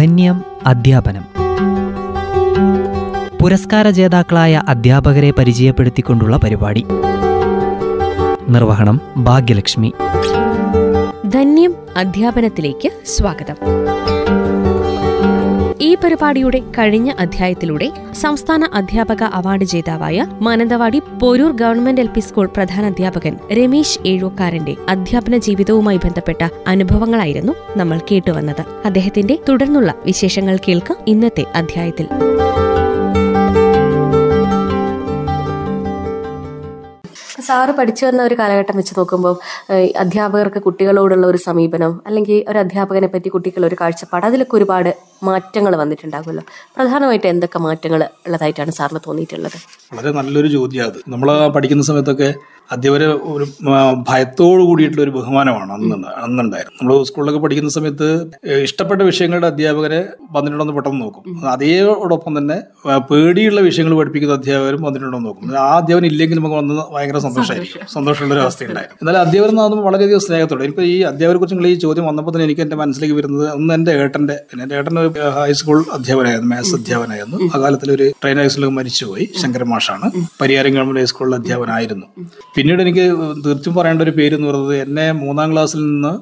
ധന്യം അധ്യാപനം. പുരസ്കാര ജേതാക്കളായ അധ്യാപകരെ പരിചയപ്പെടുത്തിക്കൊണ്ടുള്ള പരിപാടി. നിർവഹണം ഭാഗ്യലക്ഷ്മി. ധന്യം അധ്യാപനത്തിലേക്ക് സ്വാഗതം. ഈ പരിപാടിയുടെ കഴിഞ്ഞ അധ്യായത്തിലൂടെ സംസ്ഥാന അധ്യാപക അവാർഡ് ജേതാവായ Mananthavady Porur government L P school പ്രധാന അധ്യാപകൻ രമേശ് ഏഴൂക്കാരന്റെ അധ്യാപന ജീവിതവുമായി ബന്ധപ്പെട്ട അനുഭവങ്ങളായിരുന്നു നമ്മൾ കേട്ടുവന്നത്. അദ്ദേഹത്തിന്റെ തുടർന്നുള്ള വിശേഷങ്ങൾ കേൾക്കാം ഇന്നത്തെ അധ്യായത്തിൽ. സാറ് പഠിച്ചു വന്ന ഒരു കാലഘട്ടം വെച്ച് നോക്കുമ്പോൾ അധ്യാപകർക്ക് കുട്ടികളോടുള്ള ഒരു സമീപനം അല്ലെങ്കിൽ ഒരു അധ്യാപകനെ പറ്റി കുട്ടികളൊരു കാഴ്ചപ്പാട് അതിലൊക്കെ ഒരുപാട് മാറ്റങ്ങൾ വന്നിട്ടുണ്ടാകുമല്ലോ. പ്രധാനമായിട്ട് എന്തൊക്കെ മാറ്റങ്ങൾ ഉള്ളതായിട്ടാണ് സാറിന് തോന്നിയിട്ടുള്ളത്? വളരെ നല്ലൊരു ചോദ്യമാണ് അത്. നമ്മൾ പഠിക്കുന്ന സമയത്തൊക്കെ അധ്യാപകരെ ഒരു ഭയത്തോടു കൂടിയിട്ടുള്ള ഒരു ബഹുമാനമാണ് അന്ന് അന്നുണ്ടായിരുന്നു നമ്മൾ സ്കൂളിലൊക്കെ പഠിക്കുന്ന സമയത്ത് ഇഷ്ടപ്പെട്ട വിഷയങ്ങളുടെ അധ്യാപകരെ വന്നിട്ടുണ്ടെന്ന് പെട്ടെന്ന് നോക്കും. അതേടൊപ്പം തന്നെ പേടിയുള്ള വിഷയങ്ങൾ പഠിപ്പിക്കുന്ന അധ്യാപകരും വന്നിട്ടുണ്ടെന്ന് നോക്കും. ആ അധ്യാപകൻ ഇല്ലെങ്കിൽ നമുക്ക് വന്ന് ഭയങ്കര സന്തോഷമായിരിക്കും സന്തോഷമുള്ള ഒരു അവസ്ഥയുണ്ടായിരുന്നു എന്നാലും അധ്യാപകർ എന്ന് വളരെയധികം സ്നേഹത്തോടെ. ഇപ്പോൾ ഈ അധ്യാപകരെ കുറിച്ചുള്ള ഈ ചോദ്യം വന്നപ്പോൾ തന്നെ എനിക്ക് എന്റെ മനസ്സിലേക്ക് വരുന്നത് ഒന്ന് എന്റെ ഏട്ടന്റെ പിന്നെ എന്റെ ഏട്ടൻ ഒരു ഹൈസ്കൂൾ അധ്യാപകനായിരുന്നു മാത്സ് അധ്യാപനായിരുന്നു ആ കാലത്തിൽ ഒരു ട്രെയിൻ ഹൈസ്കൂളിൽ മരിച്ചുപോയി. ശങ്കരൻ മാഷാണ്. പരിയാരം ഗവൺമെന്റ് ഹൈസ്കൂളിൽ അധ്യാപനായിരുന്നു പിന്നീട് എനിക്ക് തീർച്ചയായും പറയേണ്ട ഒരു പേര് എന്ന് പറയുന്നത് എന്നെ മൂന്നാം ക്ലാസ്സിൽ നിന്ന്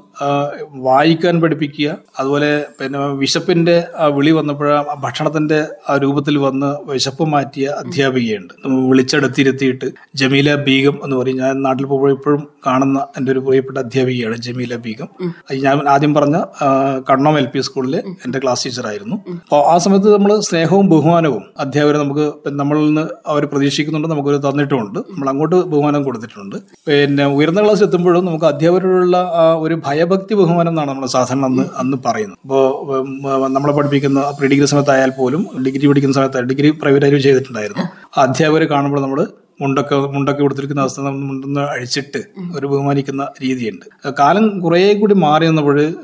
വായിക്കാൻ പഠിപ്പിക്കുക അതുപോലെ പിന്നെ വിശപ്പിന്റെ ആ വിളി വന്നപ്പോഴ ഭക്ഷണത്തിന്റെ ആ രൂപത്തിൽ വന്ന് വിശപ്പ് മാറ്റിയ അധ്യാപികയുണ്ട്. വിളിച്ചെടുത്തിരുത്തിയിട്ട് ജമീല ബീഗം എന്ന് പറയും. ഞാൻ നാട്ടിൽ പോകുമ്പോൾ ഇപ്പോഴും കാണുന്ന എന്റെ ഒരു പ്രിയപ്പെട്ട അധ്യാപികയാണ് ജമീല ബീഗം. ഞാൻ ആദ്യം പറഞ്ഞ കണ്ണോം എൽ പി സ്കൂളിലെ എന്റെ ക്ലാസ് ടീച്ചറായിരുന്നു അപ്പോൾ ആ സമയത്ത് നമ്മൾ സ്നേഹവും ബഹുമാനവും അധ്യാപകർ നമുക്ക് നമ്മളിൽ നിന്ന് അവർ പ്രതീക്ഷിക്കുന്നുണ്ട് നമുക്കൊരു തന്നിട്ടുമുണ്ട്. നമ്മൾ അങ്ങോട്ട് ബഹുമാനം കൊടുത്തിട്ടുണ്ട്. പിന്നെ ഉയർന്ന ക്ലാസ് എത്തുമ്പോഴും നമുക്ക് അധ്യാപകരോടുള്ള ആ ഒരു ഭയഭക്തി ബഹുമാനം എന്നാണ് നമ്മൾ സാധാരണ അന്ന് അന്ന് പറയുന്നത്. ഇപ്പോൾ നമ്മളെ പഠിപ്പിക്കുന്ന പ്രീ ഡിഗ്രി സമയത്തായാൽ പോലും ഡിഗ്രി പഠിക്കുന്ന സമയത്ത് ഡിഗ്രി പ്രൈവറ്റായിട്ട് ചെയ്തിട്ടുണ്ടായിരുന്നു. ആ അധ്യാപകരെ കാണുമ്പോൾ നമ്മൾ മുണ്ടൊക്കെ മുണ്ടൊക്കെ കൊടുത്തിരിക്കുന്ന അവസ്ഥ മുണ്ടെന്ന് അഴിച്ചിട്ട് ഒരു ബഹുമാനിക്കുന്ന രീതിയുണ്ട്. കാലം കുറേ കൂടി മാറി വന്നപ്പോൾ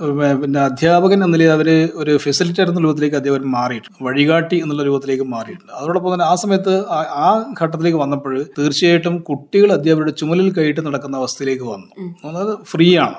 പിന്നെ അധ്യാപകൻ എന്ന നിലയിൽ അവർ ഒരു ഫെസിലിറ്റേറ്റർ എന്ന രൂപത്തിലേക്ക് അധ്യാപകൻ മാറിയിട്ടുണ്ട്. വഴികാട്ടി എന്നുള്ള രൂപത്തിലേക്ക് മാറിയിട്ടുണ്ട്. അതോടൊപ്പം തന്നെ ആ സമയത്ത് ആ- ഘട്ടത്തിലേക്ക് വന്നപ്പോൾ തീർച്ചയായിട്ടും കുട്ടികൾ അധ്യാപകരുടെ ചുമലിൽ കയറ്റി നടക്കുന്ന അവസ്ഥയിലേക്ക് വന്നു. അതായത് ഫ്രീ ആണ്.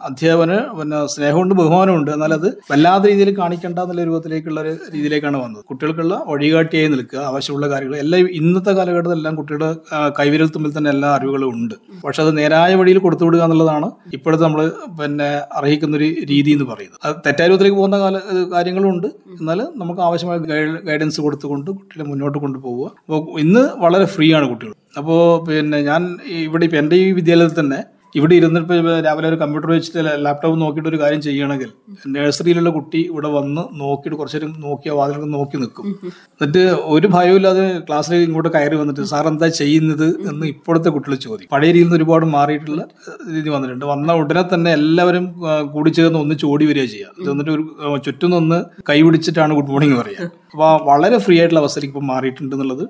അധ്യാപന പിന്നെ സ്നേഹമുണ്ട് ബഹുമാനമുണ്ട്. എന്നാൽ അത് വല്ലാത്ത രീതിയിൽ കാണിക്കേണ്ട എന്നുള്ള രൂപത്തിലേക്കുള്ള ഒരു രീതിയിലേക്കാണ് വന്നത്. കുട്ടികൾക്കുള്ള വഴികാട്ടിയായി നിൽക്കുക ആവശ്യമുള്ള കാര്യങ്ങൾ എല്ലാം ഇന്നത്തെ കാലഘട്ടത്തിൽ എല്ലാം കുട്ടികളുടെ കൈവിരൽ തുമ്പിൽ തന്നെ എല്ലാ അറിവുകളും ഉണ്ട്. പക്ഷെ അത് നേരായ വഴിയിൽ കൊടുത്തു വിടുക എന്നുള്ളതാണ് ഇപ്പോഴത്തെ നമ്മൾ പിന്നെ അർഹിക്കുന്ന ഒരു രീതി എന്ന് പറയുന്നത്. അത് തെറ്റായ രൂപത്തിലേക്ക് പോകുന്ന കാല കാര്യങ്ങളും ഉണ്ട്. എന്നാൽ നമുക്ക് ആവശ്യമായ ഗൈഡ് ഗൈഡൻസ് കൊടുത്തുകൊണ്ട് കുട്ടികളെ മുന്നോട്ട് കൊണ്ടുപോവുക. അപ്പോൾ ഇന്ന് വളരെ ഫ്രീ ആണ് കുട്ടികൾ. അപ്പോൾ പിന്നെ ഞാൻ ഇവിടെ ഇപ്പം എന്റെ ഈ വിദ്യാലയത്തിൽ തന്നെ ഇവിടെ ഇരുന്നിട്ട് രാവിലെ ഒരു കമ്പ്യൂട്ടർ വെച്ചിട്ട് ലാപ്ടോപ്പ് നോക്കിയിട്ട് ഒരു കാര്യം ചെയ്യണമെങ്കിൽ നഴ്സറിയിലുള്ള കുട്ടി ഇവിടെ വന്ന് നോക്കിയിട്ട് കുറച്ചു നേരം നോക്കിയ വാതിലൊക്കെ നോക്കി നിൽക്കും. എന്നിട്ട് ഒരു ഭയമില്ലാതെ ക്ലാസ്സിലേക്ക് ഇങ്ങോട്ട് കയറി വന്നിട്ട് സാർ എന്താ ചെയ്യുന്നത്? എന്ന് ഇപ്പോഴത്തെ കുട്ടികൾ ചോദിക്കും. പഴയ രീതിയിൽ നിന്ന് ഒരുപാട് മാറിയിട്ടുള്ള രീതി വന്നിട്ടുണ്ട്. വന്ന ഉടനെ തന്നെ എല്ലാവരും കൂടി ചേർന്ന് ഒന്ന് ചോടി വരിക ചെയ്യുക. ഇത് എന്നിട്ട് ഒരു ചുറ്റും നിന്ന് കൈ പിടിച്ചിട്ടാണ് ഗുഡ് മോർണിംഗ് പറയുക. അപ്പോൾ വളരെ ഫ്രീ ആയിട്ടുള്ള അവസ്ഥയിലേക്ക് ഇപ്പോൾ മാറിയിട്ടുണ്ട് എന്നുള്ളത്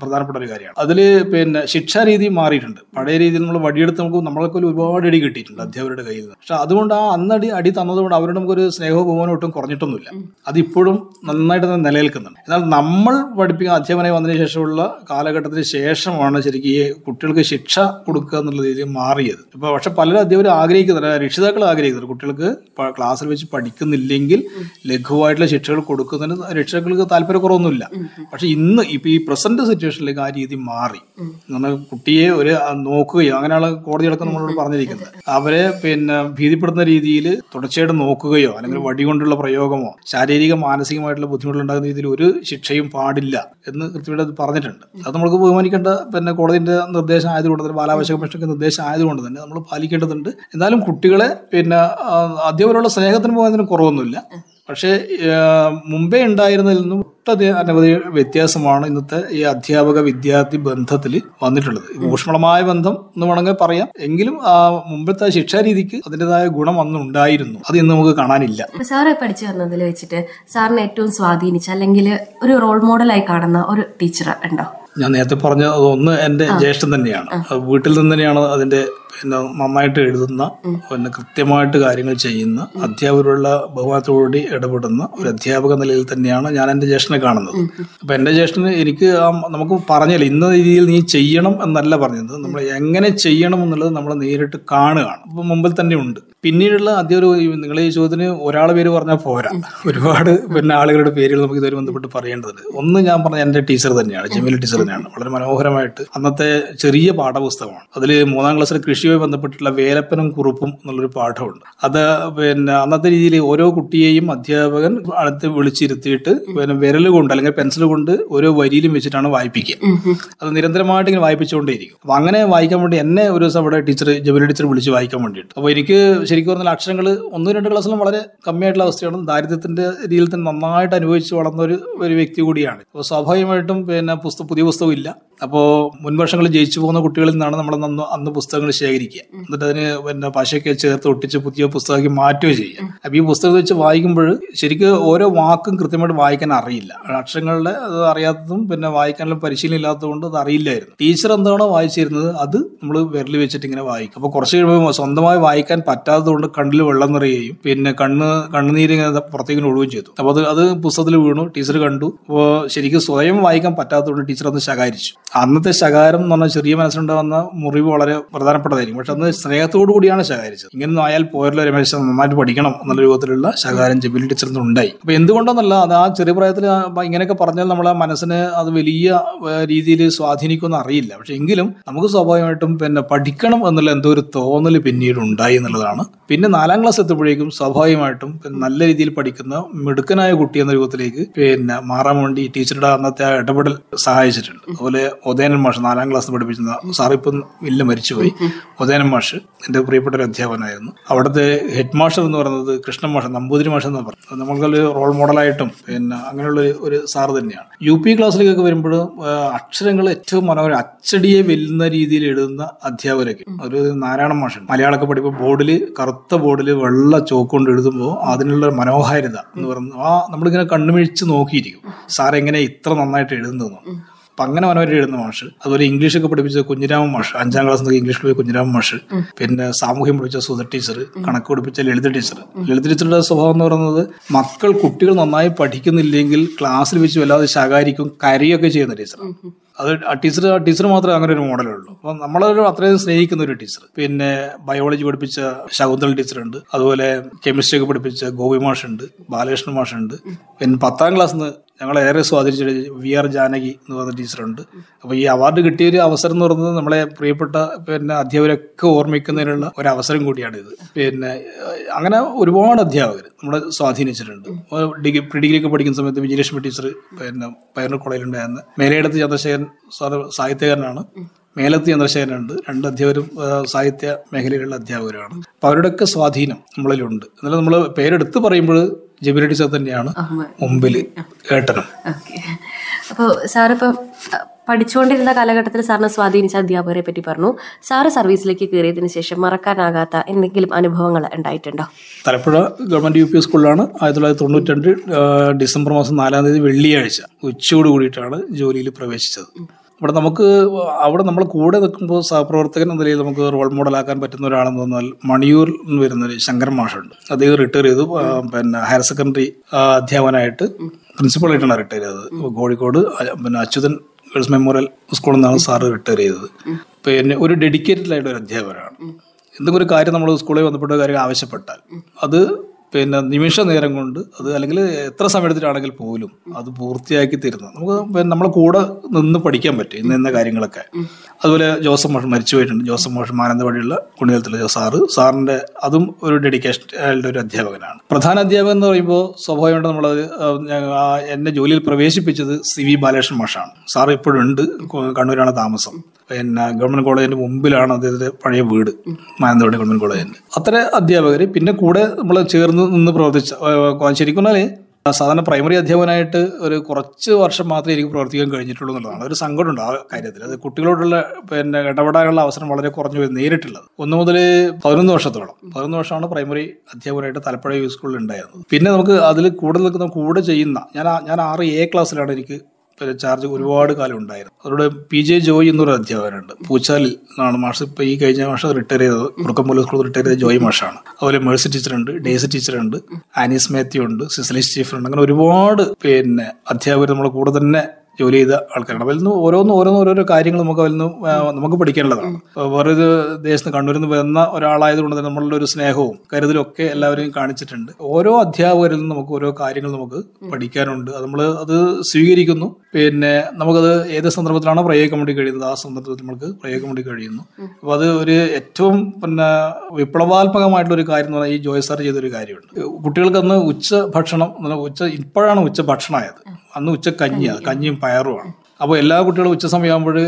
പ്രധാനപ്പെട്ട ഒരു കാര്യമാണ്. അതിൽ പിന്നെ ശിക്ഷാരീതി മാറിയിട്ടുണ്ട്. പഴയ രീതിയിൽ നമ്മൾ വടിയെടുത്ത് നമുക്ക് നമ്മളൊക്കെ ഒരുപാട് അടി കിട്ടിയിട്ടുണ്ട് അധ്യാപകരുടെ കയ്യിൽ നിന്ന്. പക്ഷെ അതുകൊണ്ട് ആ അന്നടി അടി തന്നതുകൊണ്ട് അവരോട് നമുക്കൊരു സ്നേഹവും ബഹുമാനം ഒട്ടും കുറഞ്ഞിട്ടൊന്നുമില്ല. അതിപ്പോഴും നന്നായിട്ട് തന്നെ നിലനിൽക്കുന്നുണ്ട്. എന്നാൽ നമ്മൾ പഠിപ്പിക്കുന്ന അധ്യാപനമായി വന്നതിന് ശേഷമുള്ള കാലഘട്ടത്തിന് ശേഷമാണ് ശരിക്കും ഈ കുട്ടികൾക്ക് ശിക്ഷ കൊടുക്കുക എന്നുള്ള രീതിയിൽ മാറിയത്. ഇപ്പോൾ പക്ഷെ പലരും അധ്യാപകർ ആഗ്രഹിക്കുന്നുണ്ട്. രക്ഷിതാക്കൾ ആഗ്രഹിക്കുന്നുണ്ട്. കുട്ടികൾക്ക് ക്ലാസ്സിൽ വെച്ച് പഠിക്കുന്നില്ലെങ്കിൽ ലഘുവായിട്ടുള്ള ശിക്ഷകൾ കൊടുക്കുന്നതിന് രക്ഷിതാക്കൾക്ക് താല്പര്യക്കുറവൊന്നുമില്ല. പക്ഷെ ഇന്ന് ഇപ്പൊ ഈ പ്രസന്റ് സിറ്റുവേഷനിലേക്ക് ആ രീതി മാറി. നമ്മൾ കുട്ടിയെ ഒരു നോക്കുകയോ അങ്ങനെയുള്ള കോടതികളൊക്കെ നമ്മളോട് പറഞ്ഞിരിക്കുന്നത്. അവരെ പിന്നെ ഭീതിപ്പെടുത്തുന്ന രീതിയിൽ തുടർച്ചയായിട്ട് നോക്കുകയോ അല്ലെങ്കിൽ വടി കൊണ്ടുള്ള പ്രയോഗമോ ശാരീരിക മാനസികമായിട്ടുള്ള ബുദ്ധിമുട്ടുണ്ടാകുന്ന രീതിയിൽ ഒരു ശിക്ഷയും പാടില്ല എന്ന് കൃത്യമായിട്ട് പറഞ്ഞിട്ടുണ്ട്. അത് നമുക്ക് ബഹുമാനിക്കേണ്ട പിന്നെ കോടതിന്റെ നിർദ്ദേശം ആയതുകൊണ്ട് തന്നെ ബാലാവകാശ കമ്മീഷന്റെ നിർദ്ദേശം ആയതുകൊണ്ട് തന്നെ നമ്മൾ പാലിക്കേണ്ടതുണ്ട്. എന്നാലും കുട്ടികളെ പിന്നെ അധ്യാപകരുള്ള സ്നേഹത്തിന് പോകുന്നതിന് കുറവൊന്നുമില്ല. പക്ഷേ മുമ്പേ ഉണ്ടായിരുന്നതിൽ നിന്നും ഒട്ടധികം അനവധി വ്യത്യാസമാണ് ഇന്നത്തെ ഈ അധ്യാപക വിദ്യാർത്ഥി ബന്ധത്തിൽ വന്നിട്ടുള്ളത്. ഊഷ്മളമായ ബന്ധം എന്ന് വേണമെങ്കിൽ പറയാം. എങ്കിലും ആ മുമ്പത്തെ ശിക്ഷാരീതിക്ക് അതിന്റെതായ ഗുണം അന്നുണ്ടായിരുന്നു അത് ഇന്ന് നമുക്ക് കാണാനില്ല. സാറെ സാറ് പഠിച്ചു വന്നതിൽ വെച്ചിട്ട് സാറിനെ ഏറ്റവും സ്വാധീനിച്ച അല്ലെങ്കിൽ ഒരു റോൾ മോഡലായി കാണുന്ന ഒരു ടീച്ചർ ഉണ്ടോ? ഞാൻ നേരത്തെ പറഞ്ഞ ഒന്ന് എന്റെ ജ്യേഷ്ഠൻ തന്നെയാണ്. വീട്ടിൽ നിന്ന് തന്നെയാണ് അതിന്റെ പിന്നെ നന്നായിട്ട് എഴുതുന്ന പിന്നെ കൃത്യമായിട്ട് കാര്യങ്ങൾ ചെയ്യുന്ന അധ്യാപകരുള്ള ബഹുമാനത്തോടുകൂടി ഇടപെടുന്ന ഒരു അധ്യാപക നിലയിൽ തന്നെയാണ് ഞാൻ എന്റെ ജ്യേഷ്ഠനെ കാണുന്നത്. അപ്പൊ എന്റെ ജ്യേഷ്ഠന് എനിക്ക് ആ നമുക്ക് പറഞ്ഞില്ല ഇന്ന രീതിയിൽ നീ ചെയ്യണം എന്നല്ല പറഞ്ഞത്. നമ്മൾ എങ്ങനെ ചെയ്യണം എന്നുള്ളത് നമ്മൾ നേരിട്ട് കാണുകയാണ്. അപ്പൊ മുമ്പിൽ തന്നെ ഉണ്ട്. പിന്നീടുള്ള അധ്യാപകർ നിങ്ങൾ ഈ ചോദ്യത്തിന് ഒരാളെ പേര് പറഞ്ഞാൽ പോരാ. ഒരുപാട് പിന്നെ ആളുകളുടെ പേരുകൾ നമുക്ക് ഇതുവരെ ബന്ധപ്പെട്ട് പറയേണ്ടതുണ്ട്. ഒന്ന് ഞാൻ പറഞ്ഞ എന്റെ ടീച്ചർ തന്നെയാണ് ജമീൽ ടീച്ചർ തന്നെയാണ്. വളരെ മനോഹരമായിട്ട് അന്നത്തെ ചെറിയ പാഠപുസ്തകമാണ്. അതിൽ മൂന്നാം ക്ലാസ്സിൽ കൃഷിയുമായി ബന്ധപ്പെട്ടുള്ള വേലപ്പനും കുറുപ്പും എന്നുള്ളൊരു പാഠമുണ്ട്. അത് പിന്നെ അന്നത്തെ രീതിയിൽ ഓരോ കുട്ടിയെയും അധ്യാപകൻ അടുത്ത് വിളിച്ചിരുത്തിയിട്ട് പിന്നെ വിരൽ കൊണ്ട് അല്ലെങ്കിൽ പെൻസിൽ കൊണ്ട് ഓരോ വരിയിലും വെച്ചിട്ടാണ് വായിപ്പിക്കുക. അത് നിരന്തരമായിട്ട് ഇങ്ങനെ വായിപ്പിച്ചുകൊണ്ടേയിരിക്കും. അപ്പൊ അങ്ങനെ വായിക്കാൻ വേണ്ടി എന്നെ ഒരു ദിവസം അവിടെ ടീച്ചർ ജബലി ടീച്ചർ വിളിച്ച് വായിക്കാൻ വേണ്ടിയിട്ട്. അപ്പോൾ എനിക്ക് ശരിക്കും പറഞ്ഞാൽ അക്ഷരങ്ങൾ ഒന്നും രണ്ട് ക്ലാസ്സിലും വളരെ കമ്മിയായിട്ടുള്ള അവസ്ഥയാണ്. ദാരിദ്ര്യത്തിന്റെ രീതിയിൽ തന്നെ നന്നായിട്ട് അനുഭവിച്ച് വളർന്ന ഒരു ഒരു വ്യക്തി കൂടിയാണ്. അപ്പോൾ സ്വാഭാവികമായിട്ടും പിന്നെ പുസ്തകം പുതിയ പുസ്തകം ഇല്ല. അപ്പോൾ മുൻവർഷങ്ങളിൽ ജയിച്ചു പോകുന്ന കുട്ടികളിൽ നിന്നാണ് നമ്മൾ അന്ന് അന്ന് പുസ്തകങ്ങൾ ശേഖരിക്കുക എന്നിട്ട് അതിന് പിന്നെ പശയൊക്കെ ചേർത്ത് ഒട്ടിച്ച് പുതിയ പുസ്തകമാക്കി മാറ്റുകയോ ചെയ്യുക. അപ്പൊ ഈ പുസ്തകം വെച്ച് വായിക്കുമ്പോൾ ശരിക്കും ഓരോ വാക്കും കൃത്യമായിട്ട് വായിക്കാൻ അറിയില്ല. അക്ഷരങ്ങളുടെ അത് അറിയാത്തതും പിന്നെ വായിക്കാനുള്ള പരിശീലനം ഇല്ലാത്തതുകൊണ്ട് അത് അറിയില്ലായിരുന്നു. ടീച്ചർ എന്താണോ വായിച്ചിരുന്നത് അത് നമ്മൾ വിരൽ വെച്ചിട്ട് ഇങ്ങനെ വായിക്കും. അപ്പൊ കുറച്ച് കഴിയുമ്പോൾ സ്വന്തമായി വായിക്കാൻ പറ്റാത്തതുകൊണ്ട് കണ്ണിൽ വെള്ളം നിറയുകയും പിന്നെ കണ്ണ് കണ്ണുനീര് ഇങ്ങനെ പുറത്തേക്ക് ഒഴുകുകയും ചെയ്തു. അപ്പൊ അത് അത് പുസ്തകത്തിൽ വീണു ടീച്ചർ കണ്ടു. അപ്പോൾ ശരിക്കും സ്വയം വായിക്കാൻ പറ്റാത്തതുകൊണ്ട് ടീച്ചർ അന്ന് ശകാരിച്ചു. അന്നത്തെ ശകാരം എന്ന് പറഞ്ഞാൽ ചെറിയ മനസ്സിലുണ്ടാകുന്ന മുറിവ് വളരെ പ്രധാനപ്പെട്ടതായിരിക്കും പക്ഷെ അന്ന് സ്നേഹത്തോടു കൂടിയാണ് ശകാരിച്ചത്. ഇങ്ങനെ ആയാൽ പോയല്ലോ രമേശ് നന്നായിട്ട് പഠിക്കണം എന്നുള്ള രൂപത്തിലുള്ള ശകാരം ജബിലി ടീച്ചറിന് ഉണ്ടായി. അപ്പൊ എന്തുകൊണ്ടെന്നല്ല അത് ആ ചെറിയ പ്രായത്തിൽ ഇങ്ങനെയൊക്കെ പറഞ്ഞാൽ നമ്മളെ മനസ്സിന് അത് വലിയ രീതിയിൽ സ്വാധീനിക്കുമെന്ന് അറിയില്ല. പക്ഷെ എങ്കിലും നമുക്ക് സ്വാഭാവികമായിട്ടും പിന്നെ പഠിക്കണം എന്നുള്ള എന്തോ ഒരു തോന്നൽ പിന്നീട് ഉണ്ടായി എന്നുള്ളതാണ്. പിന്നെ നാലാം ക്ലാസ് എത്തുമ്പോഴേക്കും സ്വാഭാവികമായിട്ടും നല്ല രീതിയിൽ പഠിക്കുന്ന മിടുക്കനായ കുട്ടി എന്ന രൂപത്തിലേക്ക് പിന്നെ മാറാൻ വേണ്ടി ടീച്ചറുടെ അന്നത്തെ ആ ഇടപെടൽ സഹായിച്ചിട്ടുണ്ട്. അതുപോലെ ഉദയനൻ മാഷ് നാലാം ക്ലാസ് പഠിപ്പിച്ചിരുന്ന സാറിപ്പം ഇല്ല മരിച്ചുപോയി. ഉദയനൻ മാഷ് എന്റെ പ്രിയപ്പെട്ട ഒരു അധ്യാപകനായിരുന്നു. അവിടുത്തെ ഹെഡ് മാസ്റ്റർ എന്ന് പറയുന്നത് കൃഷ്ണൻ മാഷ് നമ്പൂതിരി മാഷ് എന്ന് പറഞ്ഞു നമ്മൾക്കൊരു റോൾ മോഡലായിട്ടും പിന്നെ അങ്ങനെയുള്ള ഒരു- സാറ് തന്നെയാണ്. യു പി ക്ലാസ്സിലേക്കൊക്കെ വരുമ്പോൾ അക്ഷരങ്ങൾ ഏറ്റവും മനോഹരം അച്ചടിയെ വെല്ലുന്ന രീതിയിൽ എഴുതുന്ന അധ്യാപകരൊക്കെ. ഒരു നാരായണ മാഷൻ മലയാളമൊക്കെ പഠിക്കുമ്പോൾ ബോർഡിൽ കറുത്ത ബോർഡിൽ വെള്ള ചോക്ക് കൊണ്ട് എഴുതുമ്പോൾ അതിനുള്ള മനോഹാരിത എന്ന് പറയുന്നത് ആ നമ്മളിങ്ങനെ കണ്ണുമിഴിച്ച് നോക്കിയിരിക്കും. സാർ എങ്ങനെ ഇത്ര നന്നായിട്ട് എഴുതുന്നതെന്ന്. അപ്പൊ അങ്ങനെ മനോഹരം എഴുതുന്ന മാഷ്. അതുപോലെ ഇംഗ്ലീഷൊക്കെ പഠിപ്പിച്ച കുഞ്ഞിരാമൻ മാഷ് അഞ്ചാം ക്ലാസ് നിന്ന് ഇംഗ്ലീഷ് പോയ കുഞ്ഞിരാമൻ മാഷ് പിന്നെ സാമൂഹ്യം പഠിപ്പിച്ച സുധ ടീച്ചർ കണക്ക് പഠിപ്പിച്ച ലളിത ടീച്ചർ ലളിത ടീച്ചറുടെ സ്വഭാവം എന്ന് പറയുന്നത് മക്കൾ കുട്ടികൾ നന്നായി പഠിക്കുന്നില്ലെങ്കിൽ ക്ലാസ്സിൽ വെച്ച് വല്ലാതെ ശകാരിക്കും കരയൊക്കെ ചെയ്യുന്ന ടീച്ചർ അത് ടീച്ചർ ആ ടീച്ചർ മാത്രമേ അങ്ങനെ ഒരു മോഡലേ ഉള്ളൂ. അപ്പം നമ്മളൊരു അത്രയും സ്നേഹിക്കുന്ന ഒരു ടീച്ചർ. പിന്നെ ബയോളജി പഠിപ്പിച്ച ശകുന്തൽ ടീച്ചറുണ്ട്. അതുപോലെ കെമിസ്ട്രി ഒക്കെ പഠിപ്പിച്ച ഗോപി മാഷുണ്ട് ബാലകൃഷ്ണൻ മാഷുണ്ട്. പിന്നെ പത്താം ക്ലാസ്സിൽ നിന്ന് ഞങ്ങളെ ഏറെ സ്വാധീനിച്ച വി ആർ ജാനകി എന്ന് പറഞ്ഞ ടീച്ചറുണ്ട്. അപ്പോൾ ഈ അവാർഡ് കിട്ടിയ ഒരു അവസരം എന്ന് പറയുന്നത് നമ്മളെ പ്രിയപ്പെട്ട പിന്നെ അധ്യാപകരൊക്കെ ഓർമ്മിക്കുന്നതിനുള്ള ഒരു അവസരം കൂടിയാണിത്. പിന്നെ അങ്ങനെ ഒരുപാട് അധ്യാപകർ. നമ്മളെ സ്വാധീനിച്ചിട്ടുണ്ട്. ഡിഗ്രി പ്രീ ഡിഗ്രി ഒക്കെ പഠിക്കുന്ന സമയത്ത് വിജയലക്ഷ്മി ടീച്ചർ പിന്നെ കോളേജിലുണ്ടായിരുന്നു കോളേജിലുണ്ടായിരുന്ന മേലയിടത്ത് ചന്ദ്രശേഖരൻ സാറ് സാഹിത്യകാരനാണ്. മേലത്ത് ചന്ദ്രശേഖരനുണ്ട്. രണ്ട് അധ്യാപകരും സാഹിത്യ മേഖലകളിലെ അധ്യാപകരാണ് അപ്പൊ അവരുടെയൊക്കെ സ്വാധീനം നമ്മളിലുണ്ട്. എന്നാലും നമ്മൾ പേരെടുത്ത് പറയുമ്പോൾ ജബിരി ടീച്ചർ തന്നെയാണ് മുമ്പിൽ ഏട്ടനും. അപ്പോൾ സാറിപ്പം പഠിച്ചുകൊണ്ടിരുന്ന കാലഘട്ടത്തിൽ സാറിനെ സ്വാധീനിച്ച അധ്യാപകരെ പറ്റി പറഞ്ഞു. സാറ് സർവീസിലേക്ക് കയറിയതിന് ശേഷം മറക്കാനാകാത്ത എന്തെങ്കിലും അനുഭവങ്ങൾ ഉണ്ടായിട്ടുണ്ടോ? തലപ്പുഴ ഗവൺമെന്റ് യു പി സ്കൂളിലാണ് ആയിരത്തി തൊള്ളായിരത്തി തൊണ്ണൂറ്റി രണ്ട് ഡിസംബർ മാസം നാലാം തീയതി വെള്ളിയാഴ്ച ഉച്ചയോട് കൂടിയിട്ടാണ് ജോലിയിൽ പ്രവേശിച്ചത്. അവിടെ നമുക്ക് അവിടെ നമ്മൾ കൂടെ നിൽക്കുമ്പോൾ സഹപ്രവർത്തകൻ എന്ന നിലയിൽ നമുക്ക് റോൾ മോഡൽ ആക്കാൻ പറ്റുന്ന ഒരാളെന്ന് പറഞ്ഞാൽ മണിയൂരിൽ നിന്ന് വരുന്ന ശങ്കർ മാഷുണ്ട്. അദ്ദേഹം റിട്ടയർ ചെയ്തു പിന്നെ ഹയർ സെക്കൻഡറി അധ്യാപകനായിട്ട്. പ്രിൻസിപ്പളായിട്ടാണ് റിട്ടയർ ചെയ്തത്. കോഴിക്കോട് പിന്നെ അച്യുതൻ ഗേൾസ് മെമ്മോറിയൽ സ്കൂളിൽ നിന്നാണ് സാറ് റിട്ടയർ ചെയ്തത്. പിന്നെ ഒരു ഡെഡിക്കേറ്റഡ് ആയിട്ട് ഒരു അധ്യാപകനാണ്. എന്തെങ്കിലും ഒരു കാര്യം നമ്മൾ സ്കൂളിൽ ബന്ധപ്പെട്ട കാര്യം ആവശ്യപ്പെട്ടാൽ അത് പിന്നെ നിമിഷ നേരം കൊണ്ട് അത് അല്ലെങ്കിൽ എത്ര സമയത്തിലാണെങ്കിൽ പോലും അത് പൂർത്തിയാക്കി തരുന്നത്. നമുക്ക് പിന്നെ നമ്മളെ കൂടെ നിന്ന് പഠിക്കാൻ പറ്റും ഇന്ന ഇന്ന കാര്യങ്ങളൊക്കെ. അതുപോലെ ജോസഫ് മോഷൻ മരിച്ചു പോയിട്ടുണ്ട്. ജോസഫ് മോഷൻ മാനന്തവാടിയുള്ള കുണികലത്തിലെ സാറ്. സാറിന്റെ അതും ഒരു ഡെഡിക്കേഷൻ ആയിട്ടുള്ള ഒരു അധ്യാപകനാണ്. പ്രധാന അധ്യാപകൻ എന്ന് പറയുമ്പോൾ സ്വാഭാവികമായിട്ട് നമ്മൾ എന്നെ ജോലിയിൽ പ്രവേശിപ്പിച്ചത് സി വി ബാലകൃഷ്ണൻ മോഷാണ്. സാർ ഇപ്പോഴുണ്ട്. കണ്ണൂരാണ് താമസം. പിന്നെ ഗവൺമെന്റ് കോളേജിന്റെ മുമ്പിലാണ് അദ്ദേഹത്തിന്റെ പഴയ വീട് മാനന്തവാടി ഗവൺമെന്റ് കോളേജിന്റെ. അത്ര അധ്യാപകർ പിന്നെ കൂടെ നമ്മൾ ചേർന്ന് നിന്ന് പ്രവർത്തിച്ച ശരിക്കും പറഞ്ഞാൽ സാധാരണ പ്രൈമറി അധ്യാപകനായിട്ട് ഒരു കുറച്ച് വർഷം മാത്രമേ എനിക്ക് പ്രവർത്തിക്കാൻ കഴിഞ്ഞിട്ടുള്ളൂ എന്നുള്ളതാണ്. ഒരു സങ്കടമുണ്ട് ആ കാര്യത്തിൽ അത് കുട്ടികളോടുള്ള പിന്നെ ഇടപെടാനുള്ള അവസരം വളരെ കുറഞ്ഞു നേരിട്ടുള്ളത്. ഒന്ന് മുതൽ പതിനൊന്ന് വർഷത്തോളം. പതിനൊന്ന് വർഷമാണ് പ്രൈമറി അധ്യാപകനായിട്ട് തലപ്പുഴ യു സ്കൂളിൽ ഉണ്ടായിരുന്നത്. പിന്നെ നമുക്ക് അതിൽ കൂടെ നിൽക്കുന്ന കൂടെ ചെയ്യുന്ന ഞാൻ ഞാൻ ആറ് എ ക്ലാസ്സിലാണ് എനിക്ക് പിന്നെ ചാർജ് ഒരുപാട് കാലം ഉണ്ടായിരുന്നു. അതോടെ പി ജെ ജോയ് എന്നൊരു അധ്യാപകനുണ്ട്. പൂച്ചാലിൽ നിന്നാണ് മാഷ് ഇപ്പൊ ഈ കഴിഞ്ഞ മാഷം റിട്ടയർ ചെയ്തത്. കുറുക്കമ്പൂല സ്കൂളിൽ റിട്ടയർ ചെയ്ത ജോയ് മാഷാണ്. അതുപോലെ മേഴ്സി ടീച്ചറുണ്ട് ഡേസി ടീച്ചറുണ്ട് ആനീസ് മാത്യു ഉണ്ട് സിസലിസ് സ്റ്റീഫനുണ്ട് അങ്ങനെ ഒരുപാട് പിന്നെ അധ്യാപകർ നമ്മുടെ കൂടെ തന്നെ ജോലി ചെയ്ത ആൾക്കാരാണ്. അതിൽ നിന്ന് ഓരോന്നും ഓരോന്ന് ഓരോരോ കാര്യങ്ങൾ നമുക്ക് അതിൽ നിന്ന് നമുക്ക് പഠിക്കാനുള്ളതാണ്. വേറെ വേറൊരു ദേശത്ത് കണ്ണൂരിൽ നിന്ന് വന്ന ഒരാളായതുകൊണ്ട് തന്നെ നമ്മളുടെ ഒരു സ്നേഹവും കരുതലും ഒക്കെ എല്ലാവരെയും കാണിച്ചിട്ടുണ്ട്. ഓരോ അധ്യാപകരിൽ നിന്ന് നമുക്ക് ഓരോ കാര്യങ്ങൾ നമുക്ക് പഠിക്കാനുണ്ട്. അത് നമ്മൾ അത് സ്വീകരിക്കുന്നു. പിന്നെ നമുക്കത് ഏത് സന്ദർഭത്തിലാണോ പ്രയോഗിക്കാൻ വേണ്ടി കഴിയുന്നത് ആ സന്ദർഭത്തിൽ നമുക്ക് പ്രയോഗിക്കാൻ വേണ്ടി കഴിയുന്നു. അപ്പൊ അത് ഒരു ഏറ്റവും പിന്നെ വിപ്ലവാത്മകമായിട്ടുള്ള ഒരു കാര്യം എന്ന് പറഞ്ഞാൽ ഈ ജോയ് സാർ ചെയ്തൊരു കാര്യമുണ്ട്. കുട്ടികൾക്ക് അന്ന് ഉച്ച ഭക്ഷണം ഉച്ച ഇപ്പോഴാണ് ഉച്ച ഭക്ഷണമായത്. അന്ന് ഉച്ച കഞ്ഞിയാണ് കഞ്ഞിയും പയറുമാണ്. അപ്പോൾ എല്ലാ കുട്ടികളും ഉച്ച സമയമാകുമ്പോൾ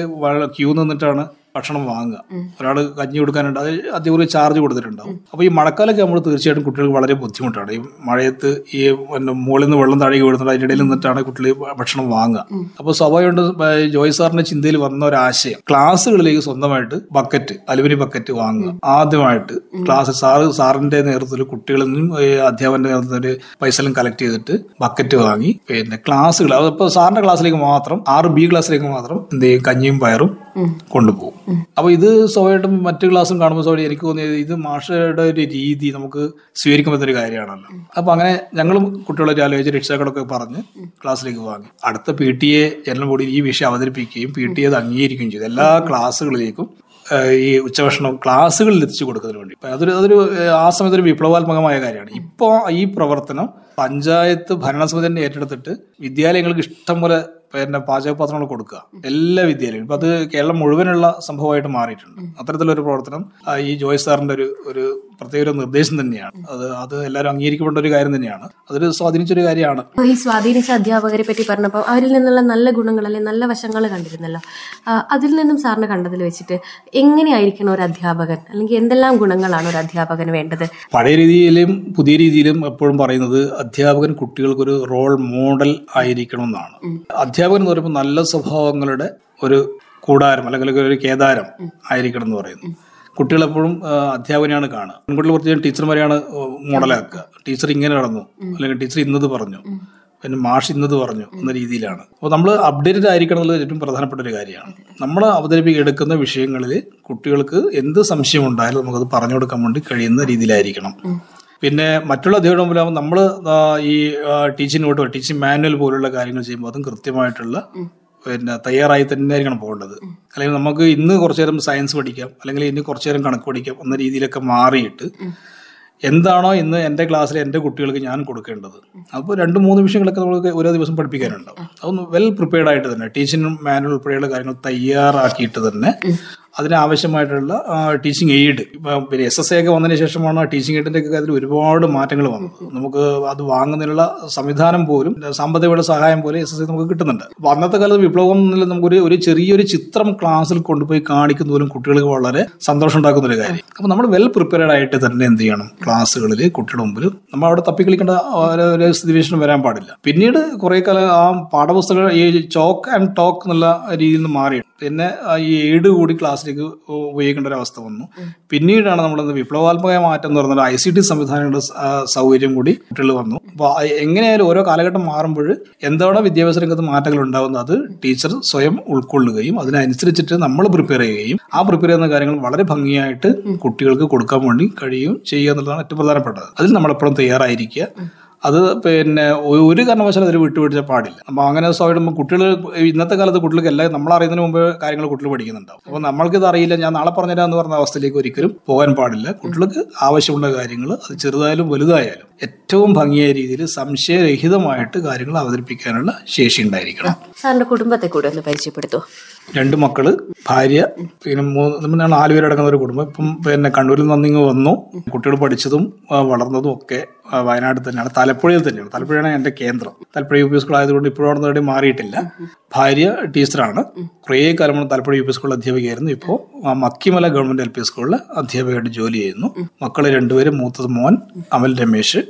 ക്യൂ നിന്നിട്ടാണ് ഭക്ഷണം വാങ്ങുക. ഒരാൾ കഞ്ഞി കൊടുക്കാനുണ്ട് അത് അധികം ചാർജ് കൊടുത്തിട്ടുണ്ടാവും. അപ്പോൾ ഈ മഴക്കാലമൊക്കെ നമ്മൾ തീർച്ചയായിട്ടും കുട്ടികൾക്ക് വളരെ ബുദ്ധിമുട്ടാണ്. ഈ മഴയത്ത് ഈ പിന്നെ മുകളിൽ നിന്ന് വെള്ളം താഴേക്ക് വീഴുന്നുണ്ട് അതിന്റെ ഇടയിൽ നിന്നിട്ടാണ് കുട്ടികൾ ഭക്ഷണം വാങ്ങുക. അപ്പോൾ സ്വാഭാവികമായിട്ട് ജോയ് സാറിന്റെ ചിന്തയിൽ വന്ന ഒരു ആശയം ക്ലാസ്സുകളിലേക്ക് സ്വന്തമായിട്ട് ബക്കറ്റ് അലുമിനി ബക്കറ്റ് വാങ്ങുക. ആദ്യമായിട്ട് ക്ലാസ് സാറ് സാറിന്റെ നേതൃത്വത്തിൽ കുട്ടികളിൽ നിന്നും അധ്യാപകന്റെ നേതൃത്വത്തിൽ പൈസ എല്ലാം കളക്ട് ചെയ്തിട്ട് ബക്കറ്റ് വാങ്ങി. പിന്നെ ക്ലാസ്സുകൾ അതിപ്പോൾ സാറിന്റെ ക്ലാസ്സിലേക്ക് മാത്രം ആറ് ബി ക്ലാസ്സിലേക്ക് മാത്രം എന്ത് ചെയ്യും? കഞ്ഞിയും പയറും കൊണ്ടുപോകും. അപ്പൊ ഇത് സ്വാഭാവികമായിട്ടും മറ്റു ക്ലാസ്സും കാണുമ്പോൾ സ്വാഭാവികം എനിക്ക് തോന്നിയത് ഇത് മാഷയുടെ ഒരു രീതി നമുക്ക് സ്വീകരിക്കാൻ പറ്റുന്ന ഒരു കാര്യമാണല്ലോ. അപ്പൊ അങ്ങനെ ഞങ്ങളും കുട്ടികളെ ആലോചിച്ച് രക്ഷിതാക്കളൊക്കെ പറഞ്ഞ് ക്ലാസ്സിലേക്ക് വാങ്ങി അടുത്ത പി ടി എ ജനറൽ ബോഡിയിൽ ഈ വിഷയം അവതരിപ്പിക്കുകയും പി ടി എ അത് അംഗീകരിക്കുകയും ചെയ്തു. എല്ലാ ക്ലാസ്സുകളിലേക്കും ഈ ഉച്ചഭക്ഷണം ക്ലാസ്സുകളിൽ എത്തിച്ചു കൊടുക്കുന്നതിന് വേണ്ടി. അതൊരു അതൊരു ആ സമയത്ത് ഒരു വിപ്ലവാത്മകമായ കാര്യമാണ്. ഇപ്പോൾ ഈ പ്രവർത്തനം പഞ്ചായത്ത് ഭരണസമിതി തന്നെ ഏറ്റെടുത്തിട്ട് വിദ്യാലയങ്ങൾക്ക് ഇഷ്ടം പോലെ പിന്നെ പാചകപാത്രങ്ങൾ കൊടുക്കുക. എല്ലാ വിദ്യാലയവും ഇപ്പൊ അത് കേരളം മുഴുവനുള്ള സംഭവമായിട്ട് മാറിയിട്ടുണ്ട്. അത്തരത്തിലൊരു പ്രവർത്തനം ഈ ജോയ് സാറിന്റെ ഒരു ഒരു പ്രത്യേക ഒരു നിർദ്ദേശം തന്നെയാണ്. അത് അത് എല്ലാവരും അംഗീകരിക്കപ്പെട്ട ഒരു കാര്യം തന്നെയാണ്. അതൊരു സ്വാധീനിച്ചൊരു കാര്യമാണ്. ഈ സ്വാധീനിച്ച അധ്യാപകരെ പറ്റി പറഞ്ഞപ്പോൾ അവരിൽ നിന്നുള്ള നല്ല ഗുണങ്ങൾ അല്ലെങ്കിൽ നല്ല വശങ്ങൾ കണ്ടിരുന്നല്ലോ. അതിൽ നിന്നും സാറിന് കണ്ടതിൽ വെച്ചിട്ട് എങ്ങനെയായിരിക്കണം ഒരു അധ്യാപകൻ? അല്ലെങ്കിൽ എന്തെല്ലാം ഗുണങ്ങളാണ് ഒരു അധ്യാപകന് വേണ്ടത്? പഴയ രീതിയിലും പുതിയ രീതിയിലും എപ്പോഴും പറയുന്നത് അധ്യാപകൻ കുട്ടികൾക്കൊരു റോൾ മോഡൽ ആയിരിക്കണം എന്നാണ് അധ്യാപകൻ എന്ന് പറയുമ്പോൾ നല്ല സ്വഭാവങ്ങളുടെ ഒരു കൂടാരം അല്ലെങ്കിൽ ഒരു കേദാരം ആയിരിക്കണം എന്ന് പറയുന്നു കുട്ടികളെപ്പോഴും അധ്യാപകനെയാണ് കാണുക. പെൺകുട്ടികൾ പ്രത്യേകം ടീച്ചർമാരെയാണ് മോഡലാക്കുക. ടീച്ചർ ഇങ്ങനെ നടന്നു. അല്ലെങ്കിൽ ടീച്ചർ ഇന്നത് പറഞ്ഞു. പിന്നെ മാഷ് ഇന്നത് പറഞ്ഞു എന്ന രീതിയിലാണ്. അപ്പോൾ നമ്മൾ അപ്ഡേറ്റഡ് ആയിരിക്കണം എന്നുള്ളത് ഏറ്റവും പ്രധാനപ്പെട്ട ഒരു കാര്യമാണ്. നമ്മൾ അവതരിപ്പിക്കുക എടുക്കുന്ന വിഷയങ്ങളിൽ കുട്ടികൾക്ക് എന്ത് സംശയം ഉണ്ടായാലും നമുക്കത് പറഞ്ഞു കൊടുക്കാൻ വേണ്ടി കഴിയുന്ന രീതിയിലായിരിക്കണം. പിന്നെ മറ്റുള്ള അധ്യാപകരുടെ മുമ്പിലാകുമ്പോൾ നമ്മൾ ഈ ടീച്ചിങ് നോട്ടോ ടീച്ചിങ് മാനുവൽ പോലുള്ള കാര്യങ്ങൾ ചെയ്യുമ്പോൾ അതും കൃത്യമായിട്ടുള്ള പിന്നെ തയ്യാറായി തന്നെ ആയിരിക്കണം പോകേണ്ടത് അല്ലെങ്കിൽ നമുക്ക് ഇന്ന് കുറച്ചു നേരം സയൻസ് പഠിക്കാം. അല്ലെങ്കിൽ ഇന്ന് കുറച്ചു നേരം കണക്ക് പഠിക്കാം എന്ന രീതിയിലൊക്കെ മാറിയിട്ട് എന്താണോ ഇന്ന് എന്റെ ക്ലാസ്സിൽ എന്റെ കുട്ടികൾക്ക് ഞാൻ കൊടുക്കേണ്ടത്. അപ്പോൾ രണ്ട് മൂന്ന് വിഷയങ്ങളൊക്കെ നമുക്ക് ഓരോ ദിവസം പഠിപ്പിക്കാനുണ്ടാവും. അതൊന്ന് വെൽ പ്രിപ്പയർഡ് ആയിട്ട് തന്നെ ടീച്ചിങ് മാനുവൽ ഉൾപ്പെടെയുള്ള കാര്യങ്ങൾ തയ്യാറാക്കിയിട്ട് തന്നെ അതിനാവശ്യമായിട്ടുള്ള ടീച്ചിങ് എയ്ഡ് പിന്നെ എസ് എസ് എ ഒക്കെ വന്നതിന് ശേഷമാണ് ടീച്ചിങ് എയ്ഡിന്റെ ഒക്കെ കാര്യത്തിൽ ഒരുപാട് മാറ്റങ്ങൾ വന്നത്. നമുക്ക് അത് വാങ്ങുന്നതിനുള്ള സംവിധാനം പോലും സാമ്പത്തികയുടെ സഹായം പോലെ എസ് എസ് എ നമുക്ക് കിട്ടുന്നുണ്ട്. അപ്പൊ അന്നത്തെ കാലത്ത് വിപ്ലവം നമുക്കൊരു ഒരു ചെറിയൊരു ചിത്രം ക്ലാസ്സിൽ കൊണ്ടുപോയി കാണിക്കുന്ന പോലും കുട്ടികൾക്ക് വളരെ സന്തോഷം ഉണ്ടാക്കുന്ന ഒരു കാര്യം. അപ്പൊ നമ്മൾ വെൽ പ്രിപ്പയർഡ് ആയിട്ട് തന്നെ എന്ത് ചെയ്യണം? ക്ലാസ്സുകളിൽ കുട്ടികളുടെ മുമ്പിൽ നമ്മൾ അവിടെ തപ്പിക്കളിക്കേണ്ട ഒരു- സ്ഥിതിവിശേഷം വരാൻ പാടില്ല. പിന്നീട് കുറെ കാലം ആ പാഠപുസ്തകം ഈ ചോക്ക് ആൻഡ് ടോക്ക് എന്നുള്ള രീതിയിൽ നിന്ന് മാറി പിന്നെ ഈ എയ്ഡ് കൂടി ക്ലാസ്സിലേക്ക് ഉപയോഗിക്കേണ്ട ഒരു അവസ്ഥ വന്നു പിന്നീടാണ് നമ്മൾ വിപ്ലവാത്മക മാറ്റം എന്ന് പറഞ്ഞാൽ ഐ സി ടി സംവിധാനങ്ങളുടെ സൗകര്യം കൂടി കുട്ടികൾ വന്നു. അപ്പോൾ എങ്ങനെയായാലും ഓരോ കാലഘട്ടം മാറുമ്പോൾ എന്താണോ വിദ്യാഭ്യാസ രംഗത്ത് മാറ്റങ്ങൾ ഉണ്ടാകുന്നത് അത് ടീച്ചർ സ്വയം ഉൾക്കൊള്ളുകയും അതിനനുസരിച്ചിട്ട് നമ്മൾ പ്രിപ്പയർ ചെയ്യുകയും ആ പ്രിപ്പയർ ചെയ്യുന്ന കാര്യങ്ങൾ വളരെ ഭംഗിയായിട്ട് കുട്ടികൾക്ക് കൊടുക്കാൻ വേണ്ടി കഴിയും ചെയ്യുക എന്നുള്ളതാണ് ഏറ്റവും പ്രധാനപ്പെട്ടത്. അതിൽ നമ്മളെപ്പോഴും തയ്യാറായിരിക്കുക. അത് പിന്നെ ഒരു കാരണവശാലും അതിൽ വിട്ടുപിടിച്ച പാടില്ല. അപ്പൊ അങ്ങനെ സ്വാഭാവികം കുട്ടികൾ ഇന്നത്തെ കാലത്ത് കുട്ടികൾക്ക് എല്ലാം നമ്മൾ അറിയുന്നതിന് മുമ്പ് കാര്യങ്ങൾ കുട്ടികൾ പഠിക്കുന്നുണ്ടാവും. അപ്പൊ നമ്മൾക്കിത് അറിയില്ല. ഞാൻ നാളെ പറഞ്ഞുതരാം എന്ന് പറഞ്ഞ അവസ്ഥയിലേക്ക് ഒരിക്കലും പോകാൻ പാടില്ല. കുട്ടികൾക്ക് ആവശ്യമുള്ള കാര്യങ്ങൾ അത് ചെറുതായാലും വലുതായാലും ഏറ്റവും ഭംഗിയായ രീതിയിൽ സംശയരഹിതമായിട്ട് കാര്യങ്ങൾ അവതരിപ്പിക്കാനുള്ള ശേഷി ഉണ്ടായിരിക്കണം. സാറിന്റെ കുടുംബത്തെ കൂടെ ഒന്ന് പരിചയപ്പെടുത്തോ. രണ്ട് മക്കൾ ഭാര്യ പിന്നെ മൂന്ന് ഞങ്ങൾ പേരടങ്ങുന്ന ഒരു കുടുംബം. ഇപ്പം പിന്നെ കണ്ണൂരിൽ നിന്ന് ഇങ്ങ് വന്നു. കുട്ടികൾ പഠിച്ചതും വളർന്നതും ഒക്കെ വയനാട് തന്നെയാണ്. തലപ്പുഴയിൽ തന്നെയാണ്. തലപ്പുഴയാണ് എന്റെ കേന്ദ്രം. തലപ്പുഴ യു പി സ്കൂൾ ആയതുകൊണ്ട് ഇപ്പോഴും അവിടെ മാറിയിട്ടില്ല. ഭാര്യ ടീച്ചറാണ്. കുറേ കാലം തലപ്പുഴ യു പി സ്കൂളിൽ അധ്യാപികയായിരുന്നു. ഇപ്പോൾ മക്കിമല ഗവൺമെന്റ് എൽ പി സ്കൂളിൽ അധ്യാപികയായിട്ട് ജോലി ചെയ്യുന്നു. മക്കൾ രണ്ടുപേരും മൂത്തത് മോൻ അമൽ രമേശ്.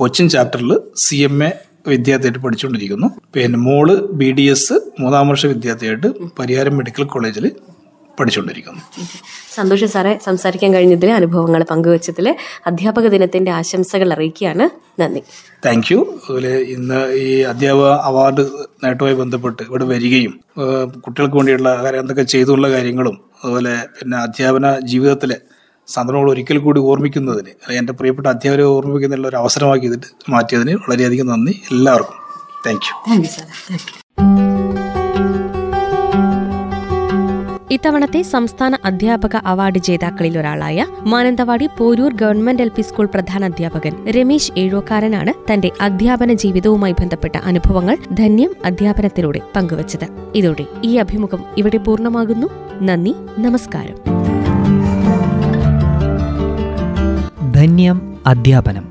കൊച്ചിൻ ചാപ്റ്ററിൽ സി എം എ വിദ്യാർത്ഥിയായിട്ട് പഠിച്ചുകൊണ്ടിരിക്കുന്നു. പിന്നെ മോൾ ബി ഡി എസ് മൂന്നാം വർഷ വിദ്യാർത്ഥിയായിട്ട് പരിയാരം മെഡിക്കൽ കോളേജിൽ പഠിച്ചുകൊണ്ടിരിക്കുന്നു. സന്തോഷം സാറെ. സംസാരിക്കാൻ കഴിഞ്ഞതിൽ അനുഭവങ്ങൾ പങ്കുവച്ചതിൽ അധ്യാപക ദിനത്തിന്റെ ആശംസകൾ അറിയിക്കുകയാണ്. നന്ദി. താങ്ക് യു അതുപോലെ ഇന്ന് ഈ അധ്യാപക അവാർഡ് നേട്ടവുമായി ബന്ധപ്പെട്ട് ഇവിടെ വരികയും കുട്ടികൾക്ക് വേണ്ടിയുള്ള എന്തൊക്കെ ചെയ്തുള്ള കാര്യങ്ങളും അതുപോലെ പിന്നെ അധ്യാപന ജീവിതത്തിലെ സന്ദർഭങ്ങൾ ഒരിക്കൽ കൂടി ഓർമ്മിക്കുന്നതിന് അല്ലെങ്കിൽ എന്റെ പ്രിയപ്പെട്ട അധ്യാപകരെ ഓർമ്മിക്കുന്നതിനുള്ള ഒരു അവസരമാക്കി ഇതിട്ട് മാറ്റിയതിന് വളരെയധികം നന്ദി. എല്ലാവർക്കും താങ്ക് യു ഇത്തവണത്തെ സംസ്ഥാന അധ്യാപക അവാർഡ് ജേതാക്കളിൽ ഒരാളായ Mananthavady Porur government L P school പ്രധാന അധ്യാപകൻ രമേശ് ഏഴോക്കാരനാണ് തന്റെ അധ്യാപന ജീവിതവുമായി ബന്ധപ്പെട്ട അനുഭവങ്ങൾ ധന്യം അധ്യാപനത്തിലൂടെ പങ്കുവച്ചത്. ഇതോടെ ഈ അഭിമുഖം ഇവിടെ പൂർണമാകുന്നു. നന്ദി നമസ്കാരം. ധന്യം അധ്യാപനം.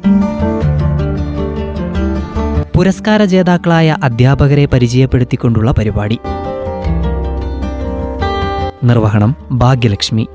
പുരസ്കാര ജേതാക്കളായ അധ്യാപകരെ പരിചയപ്പെടുത്തിക്കൊണ്ടുള്ള പരിപാടി. നിർവഹണം ഭാഗ്യലക്ഷ്മി.